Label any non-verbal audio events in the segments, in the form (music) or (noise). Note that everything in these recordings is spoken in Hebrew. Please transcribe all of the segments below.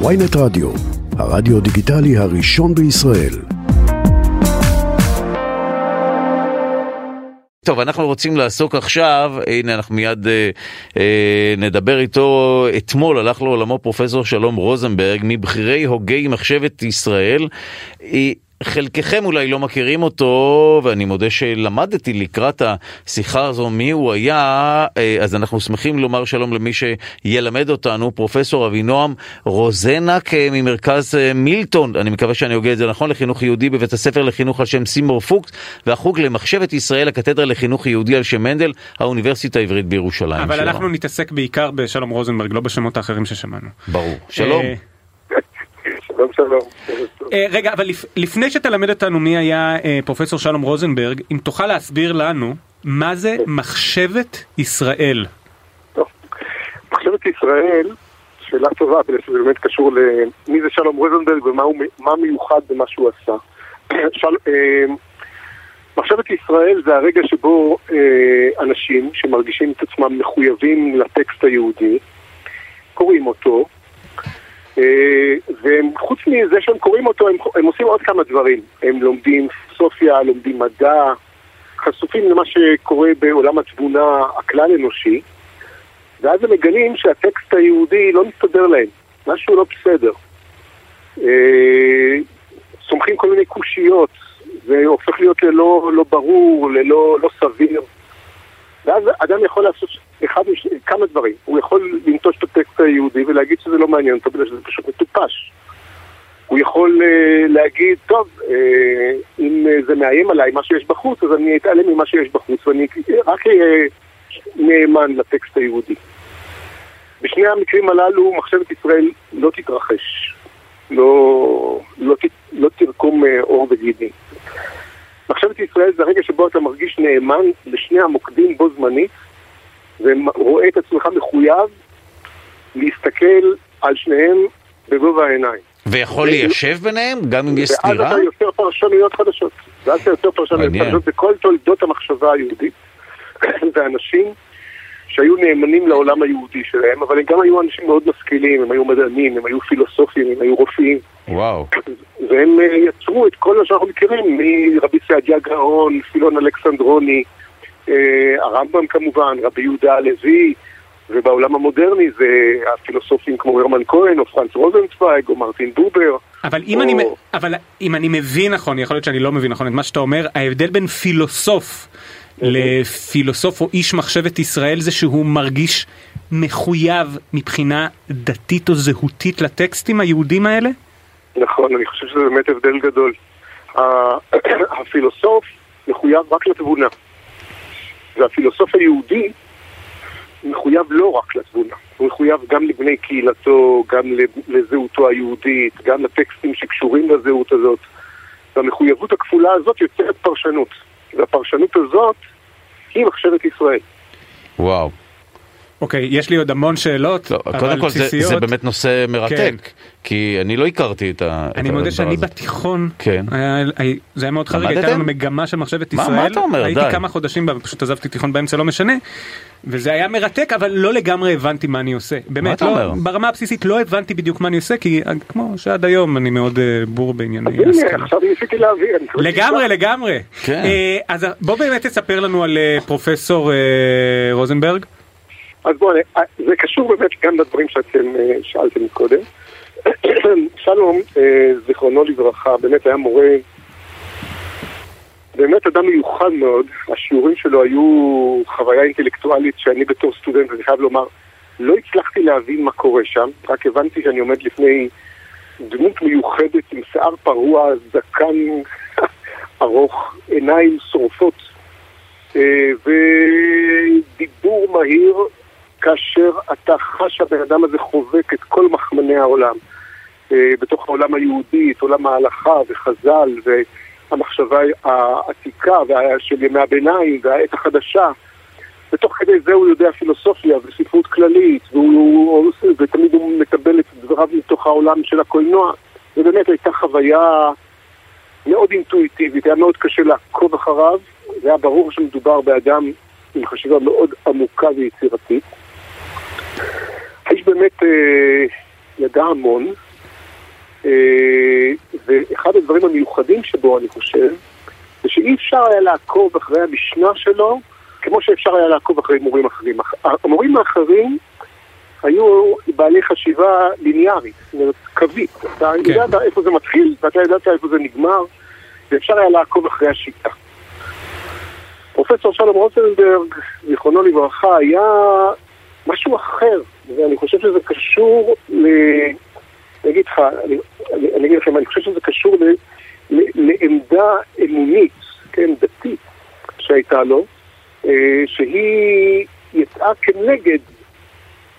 ויינט רדיו, הרדיו דיגיטלי הראשון בישראל. טוב, אנחנו רוצים לעסוק עכשיו, הנה אנחנו מיד אה, אה, נדבר איתו, אתמול הלך לעולמו פרופסור שלום רוזנברג, מבכירי הוגי מחשבת ישראל. חלקכם אולי לא מכירים אותו, ואני מודה שלמדתי לקראת השיחה הזו מי הוא היה, אה, אז אנחנו שמחים לומר שלום למי שילמד אותנו, פרופסור אבינועם רוזנק אה, ממרכז אה, מילטון, אני מקווה שאני הוגה את זה נכון, לחינוך יהודי בבית הספר לחינוך על שם סימור פוקס, והחוג למחשבת ישראל, הקתדרה לחינוך יהודי על שם מנדל, האוניברסיטה העברית בירושלים. אבל שלום. אנחנו נתעסק בעיקר בשלום רוזנברג, לא בשמות האחרים ששמענו. ברור. שלום. רגע, אבל לפ- לפני שתלמד אותנו מי היה אה, פרופסור שלום רוזנברג, אם תוכל להסביר לנו מה זה מחשבת ישראל. טוב. מחשבת ישראל, שאלה טובה, בגלל שזה באמת קשור למי זה שלום רוזנברג ומה מיוחד במה שהוא עשה. (clears throat) של, אה, מחשבת ישראל זה הרגע שבו אה, אנשים שמרגישים את עצמם מחויבים לטקסט היהודי, קוראים אותו, אה, וחוץ מזה שהם קוראים אותו, הם, הם עושים עוד כמה דברים. הם לומדים פילוסופיה, לומדים מדע, חשופים למה שקורה בעולם התבונה הכלל אנושי, ואז הם מגלים שהטקסט היהודי לא מסתדר להם, משהו לא בסדר. אה, צומחים כל מיני קושיות, זה הופך להיות ללא לא ברור, ללא לא סביר. ואז אדם יכול לעשות אחד. כמה דברים. הוא יכול לנטוש את הטקסט היהודי ולהגיד שזה לא מעניין אותו בגלל שזה פשוט מטופש. הוא יכול uh, להגיד, טוב, uh, אם uh, זה מאיים עליי מה שיש בחוץ, אז אני אתעלם ממה שיש בחוץ ואני רק אהיה נאמן לטקסט היהודי. בשני המקרים הללו מחשבת ישראל לא תתרחש, לא, לא, לא תרקום עור וגידים. מחשבת ישראל זה הרגע שבו אתה מרגיש נאמן לשני המוקדים בו זמנית ורואה את עצמך מחויב להסתכל על שניהם בגובה העיניים. ויכול ליישב ביניהם, גם אם יש ואז סתירה? אתה יוצר פרשנויות חדשות. ואז אתה יוצר פרשנויות. חדשות בכל תולדות המחשבה היהודית. (clears throat) זה אנשים שהיו נאמנים לעולם היהודי שלהם, אבל הם גם היו אנשים מאוד משכילים, הם היו מדענים, הם היו פילוסופים, הם היו רופאים. וואו. (clears throat) והם אה, יצרו את כל מה שאנחנו מכירים, מרבי סעדיה גאון, פילון אלכסנדרוני, הרמב"ם כמובן, רבי יהודה הלוי, ובעולם המודרני זה הפילוסופים כמו הרמן כהן, או פרנץ רוזנצוויג, או מרטין בובר. אבל אם, או- אני, אבל אם אני מבין נכון, יכול להיות שאני לא מבין נכון את מה שאתה אומר, ההבדל בין פילוסוף לפילוסוף או איש מחשבת ישראל זה שהוא מרגיש מחויב מבחינה דתית או זהותית לטקסטים היהודים האלה? נכון, אני חושב שזה באמת הבדל גדול. (clears throat) הפילוסוף מחויב רק לתבונה, והפילוסוף היהודי מחויב לא רק לתבונה, הוא מחויב גם לבני קהילתו, גם לזהותו היהודית, גם לטקסטים שקשורים לזהות הזאת. והמחויבות הכפולה הזאת יוצרת פרשנות, והפרשנות הזאת היא מחשבת ישראל. וואו. אוקיי, יש לי עוד המון שאלות, לא, אבל קודם כל זה, בסיסיות. זה באמת נושא מרתק, כן. כי אני לא הכרתי את ה- את אני הדבר מודה שאני הזה. בתיכון, כן. היה, היה, זה היה מאוד חריג, הייתה? לנו מגמה של מחשבת מה- ישראל, מה אתה אומר? הייתי די. כמה חודשים בה ופשוט עזבתי תיכון באמצע, לא משנה, וזה היה מרתק, אבל לא לגמרי הבנתי מה אני עושה, באמת, אתה לא, אומר? ברמה הבסיסית לא הבנתי בדיוק מה אני עושה, כי אה, כמו שעד היום אני מאוד אה, בור בענייני השכלה. עכשיו ניסיתי להעביר. לגמרי. (laughs) לגמרי. כן. אה, אז בוא באמת תספר לנו על אה, פרופסור אה, רוזנברג. אז בואו, זה קשור באמת גם לדברים שאתם אה, שאלתם קודם. (clears throat) שלום, אה, זיכרונו לברכה, באמת היה מורה, באמת אדם מיוחד מאוד. השיעורים שלו היו חוויה אינטלקטואלית שאני בתור סטודנט, אני חייב לומר, לא הצלחתי להבין מה קורה שם, רק הבנתי שאני עומד לפני דמות מיוחדת עם שיער פרוע, זקן (laughs) ארוך, עיניים שורפות, אה, ודיבור מהיר כאשר אתה חש שהבן אדם הזה חובק את כל מחמני העולם. אה, בתוך העולם היהודי, את עולם ההלכה וחז"ל והמחשבה העתיקה של ימי הביניים והעת החדשה. ותוך כדי זה הוא יודע פילוסופיה וספרות כללית, והוא, ותמיד הוא מקבל את דבריו מתוך העולם של הקולנוע. ובאמת הייתה חוויה מאוד אינטואיטיבית, היה מאוד קשה לעקוב אחריו, זה היה ברור שמדובר באדם עם חשיבה מאוד עמוקה ויצירתית. באמת אה, ידע המון, אה, ואחד הדברים המיוחדים שבו, אני חושב, זה שאי אפשר היה לעקוב אחרי המשנה שלו כמו שאפשר היה לעקוב אחרי מורים אחרים. המורים האחרים היו בעלי חשיבה ליניארית, זאת אומרת, קווית. אתה כן. ידעת איפה זה מתחיל ואתה ידעת איפה זה נגמר, ואפשר היה לעקוב אחרי השיטה. פרופסור שלום רוזנברג, זיכרונו לברכה, היה משהו אחר, ואני חושב שזה קשור ל... אני אגיד לך, אני, אני, אגיד לכם, אני חושב שזה קשור ל, ל, לעמדה אמונית, כן, דתית, שהייתה לו, אה, שהיא יצאה כנגד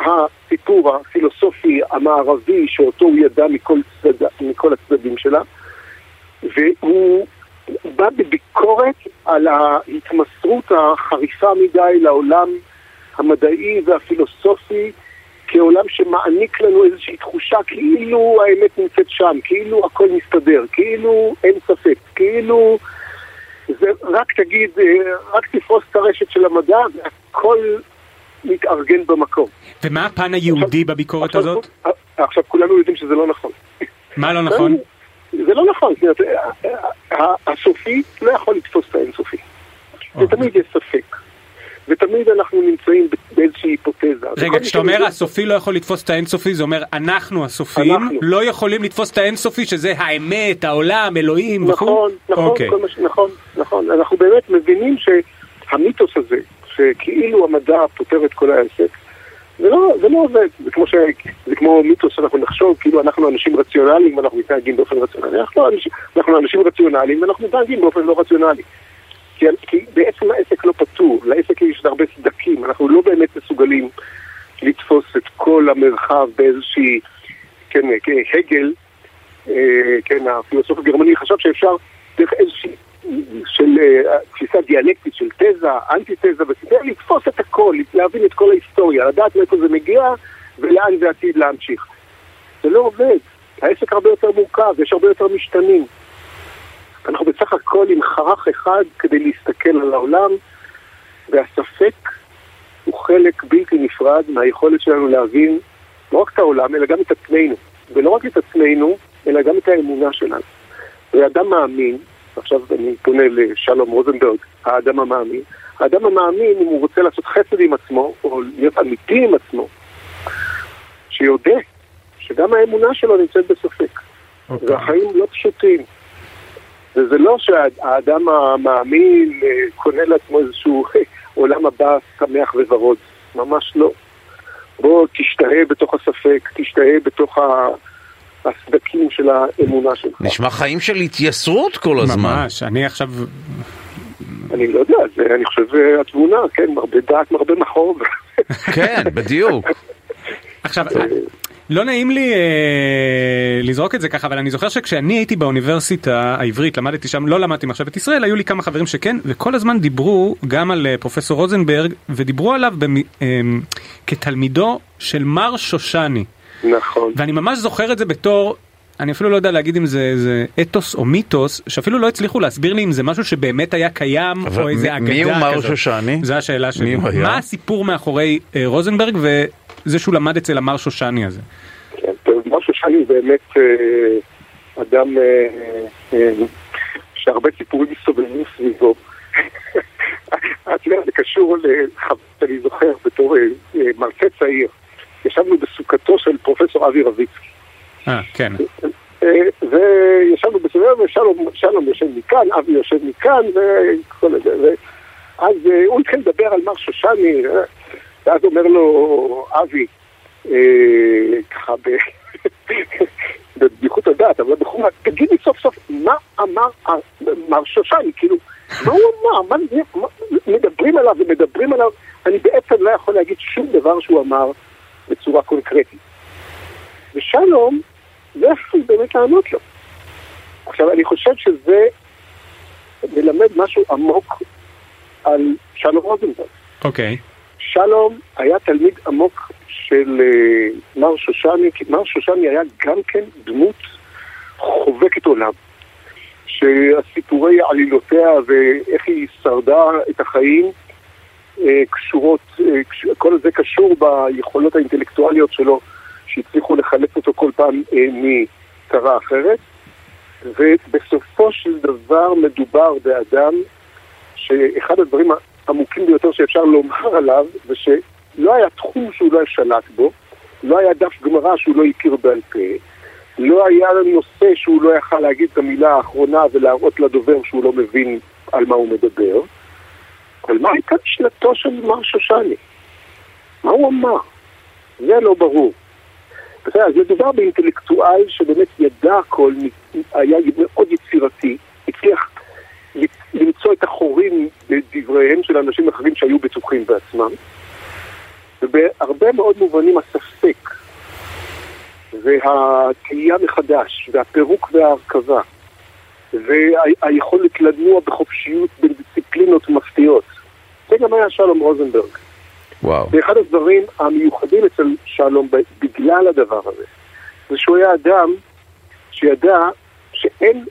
הסיפור הפילוסופי המערבי שאותו הוא ידע מכל, צד, מכל הצדדים שלה, והוא בא בביקורת על ההתמסרות החריפה מדי לעולם המדעי והפילוסופי כעולם שמעניק לנו איזושהי תחושה כאילו האמת נמצאת שם, כאילו הכל מסתדר, כאילו אין ספק, כאילו זה רק תגיד, אה, רק תפרוס את הרשת של המדע והכל מתארגן במקום. ומה הפן היהודי עכשיו, בביקורת עכשיו, הזאת? עכשיו כולנו יודעים שזה לא נכון. מה לא נכון? זה לא נכון, הסופי לא יכול לתפוס את האינסופי. ותמיד יש ספק. ותמיד אנחנו נמצאים באיזושהי היפותזה. רגע, כשאתה אומר הסופי לא יכול לתפוס את האינסופי, זה אומר אנחנו הסופים אנחנו. לא יכולים לתפוס את האינסופי, שזה האמת, העולם, אלוהים וכו'? נכון, נכון, okay. אוקיי. מש... נכון, נכון. אנחנו באמת מבינים שהמיתוס הזה, שכאילו המדע פותר את כל העסק, זה לא, זה לא עובד, זה כמו, ש... זה כמו מיתוס שאנחנו נחשוב, כאילו אנחנו אנשים רציונליים ואנחנו מתנהגים באופן רציונלי. אנחנו, אנשים, אנחנו אנשים רציונליים ואנחנו מתנהגים באופן לא רציונלי. כי, כי בעצם העסק לא פתור, לעסק יש הרבה סדקים, אנחנו לא באמת מסוגלים לתפוס את כל המרחב באיזושהי, כן, הגל, אה, כן, הפילוסוף הגרמני חשב שאפשר דרך איזושהי של אה, תפיסה דיאלקטית של תזה, אנטי תזה, וכדי לתפוס את הכל, להבין את כל ההיסטוריה, לדעת מאיפה זה מגיע ולאן זה עתיד להמשיך. זה לא עובד, העסק הרבה יותר מורכב, יש הרבה יותר משתנים. אנחנו בסך הכל עם חרך אחד כדי להסתכל על העולם, והספק הוא חלק בלתי נפרד מהיכולת שלנו להבין לא רק את העולם, אלא גם את עצמנו. ולא רק את עצמנו, אלא גם את האמונה שלנו. ואדם מאמין, עכשיו אני פונה לשלום רוזנברג, האדם המאמין, האדם המאמין, אם הוא רוצה לעשות חסד עם עצמו, או להיות אמיתי עם עצמו, שיודע שגם האמונה שלו נמצאת בספק. Okay. אוקיי. והחיים לא פשוטים. לא שהאדם המאמין אה, קונה לעצמו איזשהו עולם הבא שמח וורוד, ממש לא. בוא תשתהה בתוך הספק, תשתהה בתוך הסדקים של האמונה שלך. נשמע חיים של התייסרות כל הזמן. ממש, אני עכשיו... אני לא יודע, זה, אני חושב אה, התבונה, כן, מרבה דעת, מרבה מחור. כן, בדיוק. עכשיו, (laughs) לא נעים לי אה, לזרוק את זה ככה, אבל אני זוכר שכשאני הייתי באוניברסיטה העברית, למדתי שם, לא למדתי מחשבת ישראל, היו לי כמה חברים שכן, וכל הזמן דיברו גם על אה, פרופסור רוזנברג, ודיברו עליו במ, אה, כתלמידו של מר שושני. נכון. ואני ממש זוכר את זה בתור... אני אפילו לא יודע להגיד אם זה, זה אתוס או מיתוס, שאפילו לא הצליחו להסביר לי אם זה משהו שבאמת היה קיים, או איזה אגדה כזאת. מי הוא מר שושני? זו השאלה שלי. מה הסיפור מאחורי אה, רוזנברג, ו... זה שהוא למד אצל המר שושני הזה. כן, טוב, מר שושני באמת אה, אדם אה, אה, שהרבה סיפורים מסתובבים סביבו. (laughs) את יודעת, זה קשור לחבר שאני זוכר בתור מרצה צעיר. ישבנו בסוכתו של פרופסור אבי רביצקי. אה, כן. וישבנו בסביבה, ושלום יושב מכאן, אבי יושב מכאן, וכל זה. ואז הוא התחיל לדבר על מר שושני, ואז אומר לו אבי, אה, ככה (laughs) בבדיחות הדעת, אבל בחומרה, תגיד לי סוף סוף, מה אמר מר שושני, כאילו, מה הוא אמר, מה, מה, מדברים עליו ומדברים עליו, אני בעצם לא יכול להגיד שום דבר שהוא אמר בצורה קונקרטית. ושלום, לא יכול באמת לענות לו. עכשיו, אני חושב שזה מלמד משהו עמוק על שלום רוזנברג. אוקיי. Okay. שלום היה תלמיד עמוק של uh, מר שושני, כי מר שושני היה גם כן דמות חובקת עולם. שהסיפורי עלילותיה ואיך היא שרדה את החיים uh, קשורות, uh, כל זה קשור ביכולות האינטלקטואליות שלו, שהצליחו לחלץ אותו כל פעם אה, מצרה אחרת, ובסופו של דבר מדובר באדם שאחד הדברים העמוקים ביותר שאפשר לומר עליו זה שלא היה תחום שהוא לא שלט בו, לא היה דף גמרא שהוא לא הכיר בעל פה, לא היה נושא שהוא לא יכל להגיד את המילה האחרונה ולהראות לדובר שהוא לא מבין על מה הוא מדבר. אבל מה הייתה שנתו של מר שושני? מה הוא אמר? זה לא ברור. אז מדובר באינטלקטואל שבאמת ידע הכל, היה מאוד יצירתי, הצליח למצוא את החורים בדבריהם של אנשים אחרים שהיו בטוחים בעצמם, ובהרבה מאוד מובנים הספק והתהייה מחדש, והפירוק וההרכבה, והיכולת לנוע בחופשיות בין דיסציפלינות מפתיעות. זה גם היה שלום רוזנברג. וואו. ואחד הדברים המיוחדים אצל שלום בגלל הדבר הזה, זה שהוא היה אדם שידע שאין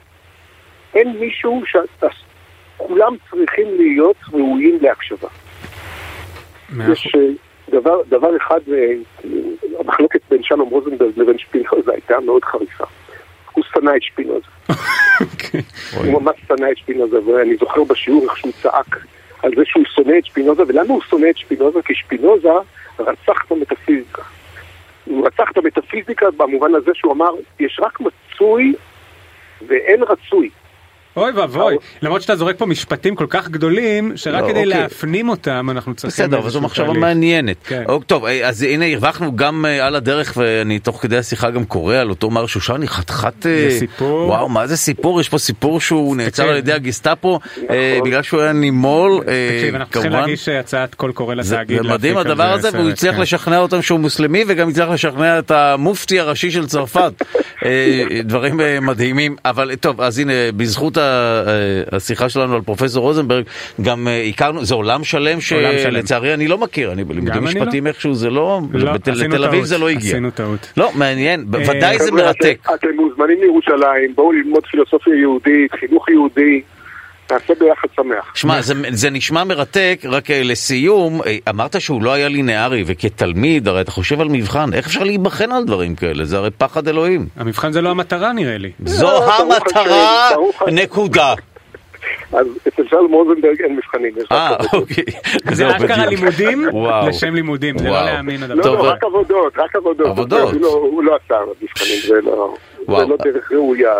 אין מישהו שכולם צריכים להיות ראויים להקשבה. יש אה, דבר, דבר אחד, אה, המחלוקת בין שלום רוזנברג לבין שפינוזה הייתה מאוד חריפה. הוא שנא את שפינוזה. (laughs) אוקיי. הוא ממש שנא את שפינוזה, ואני זוכר בשיעור איך שהוא צעק על זה שהוא שונא את שפינוזה, ולמה הוא שונא את שפינוזה? כי שפינוזה רצח את המטאפיזיקה. הוא רצח את המטאפיזיקה במובן הזה שהוא אמר, יש רק מצוי ואין רצוי. אוי ואבוי, למרות שאתה זורק פה משפטים כל כך גדולים, שרק לא, כדי אוקיי. להפנים אותם אנחנו צריכים... בסדר, אבל זו מחשבה תהליך. מעניינת. כן. או, טוב, אה, אז הנה הרווחנו גם אה, על הדרך, ואני תוך כדי השיחה גם קורא על אותו מר שושני, חתיכת... אה, זה סיפור. וואו, מה זה סיפור? יש פה סיפור שהוא נעצר. על ידי הגסטאפו, אה, בגלל שהוא היה נימול, אה, תקשיב, אנחנו צריכים כמובן. להגיש הצעת קול קורא זה לתאגיד. זה מדהים הדבר הזה, והוא הצליח כן. לשכנע אותם שהוא מוסלמי, וגם הצליח לשכנע את המופתי הראשי של צרפת. (laughs) אה, דברים אה, מדהימים, אבל טוב, אז הנה, בזכות ה- אה, השיחה שלנו על פרופסור רוזנברג, גם אה, הכרנו, זה עולם שלם. שלצערי אני לא מכיר, אני בלימודים אני לא. משפטיים איכשהו זה לא, לא, בת- עשינו לתל אביב זה לא הגיע. עשינו טעות. לא, מעניין, ודאי זה מרתק. אתם, אתם מוזמנים לירושלים, בואו ללמוד פילוסופיה יהודית, חינוך יהודי, נעשה ביחד שמח. שמע, זה, זה נשמע מרתק, רק אה, לסיום, אה, אמרת שהוא לא היה לינארי, וכתלמיד, הרי אתה חושב על מבחן, איך אפשר להיבחן על דברים כאלה? זה הרי פחד אלוהים. המבחן זה לא המטרה נראה לי. זו ברוך המטרה. נקודה. אז אצל שלום רוזנברג אין מבחנים. רק אה. אוקיי. זה זהו, אשכרה. לימודים (laughs) וואו. לשם לימודים, זה לא. להאמין הדבר. לא, לא, אה, רק עבודות, רק עבודות. עבודות. הוא לא- לא עשה מבחנים, זה לא. זה לא דרך ראויה.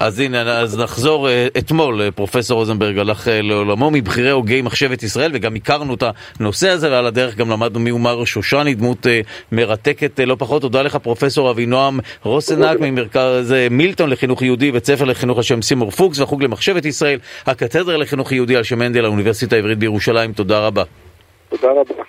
אז הנה, אז נחזור, אה, אתמול אה, פרופסור רוזנברג הלך אה, לעולמו מבכירי הוגי מחשבת ישראל, וגם הכרנו את הנושא הזה, ועל הדרך גם למדנו מי הוא מר שושני, דמות מרתקת לא פחות. תודה לך פרופסור אבינועם רוסנק ממרכז מילטון לחינוך יהודי, בית ספר לחינוך על שם סימור פוקס והחוג למחשבת ישראל, הקתדרה לחינוך יהודי על שם מנדל, האוניברסיטה העברית בירושלים. תודה רבה. תודה רבה.